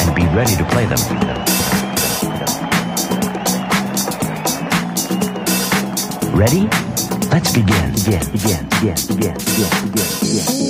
and be ready to play them. Ready? Let's begin. Begin, begin, begin, begin, begin, begin, begin.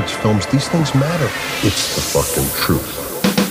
records, films, these things matter. It's the fucking truth.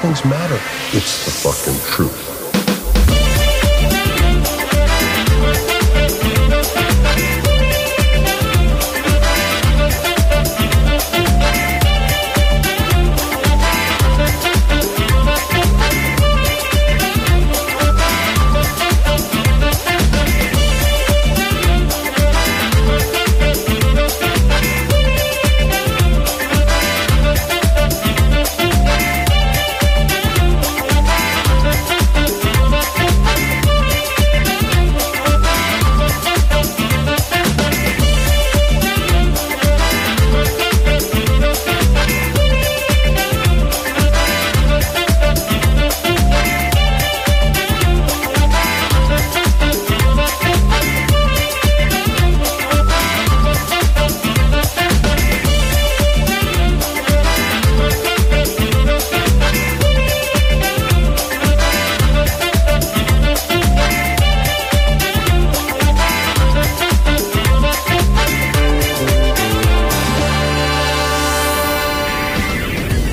Things matter. It's the fucking truth.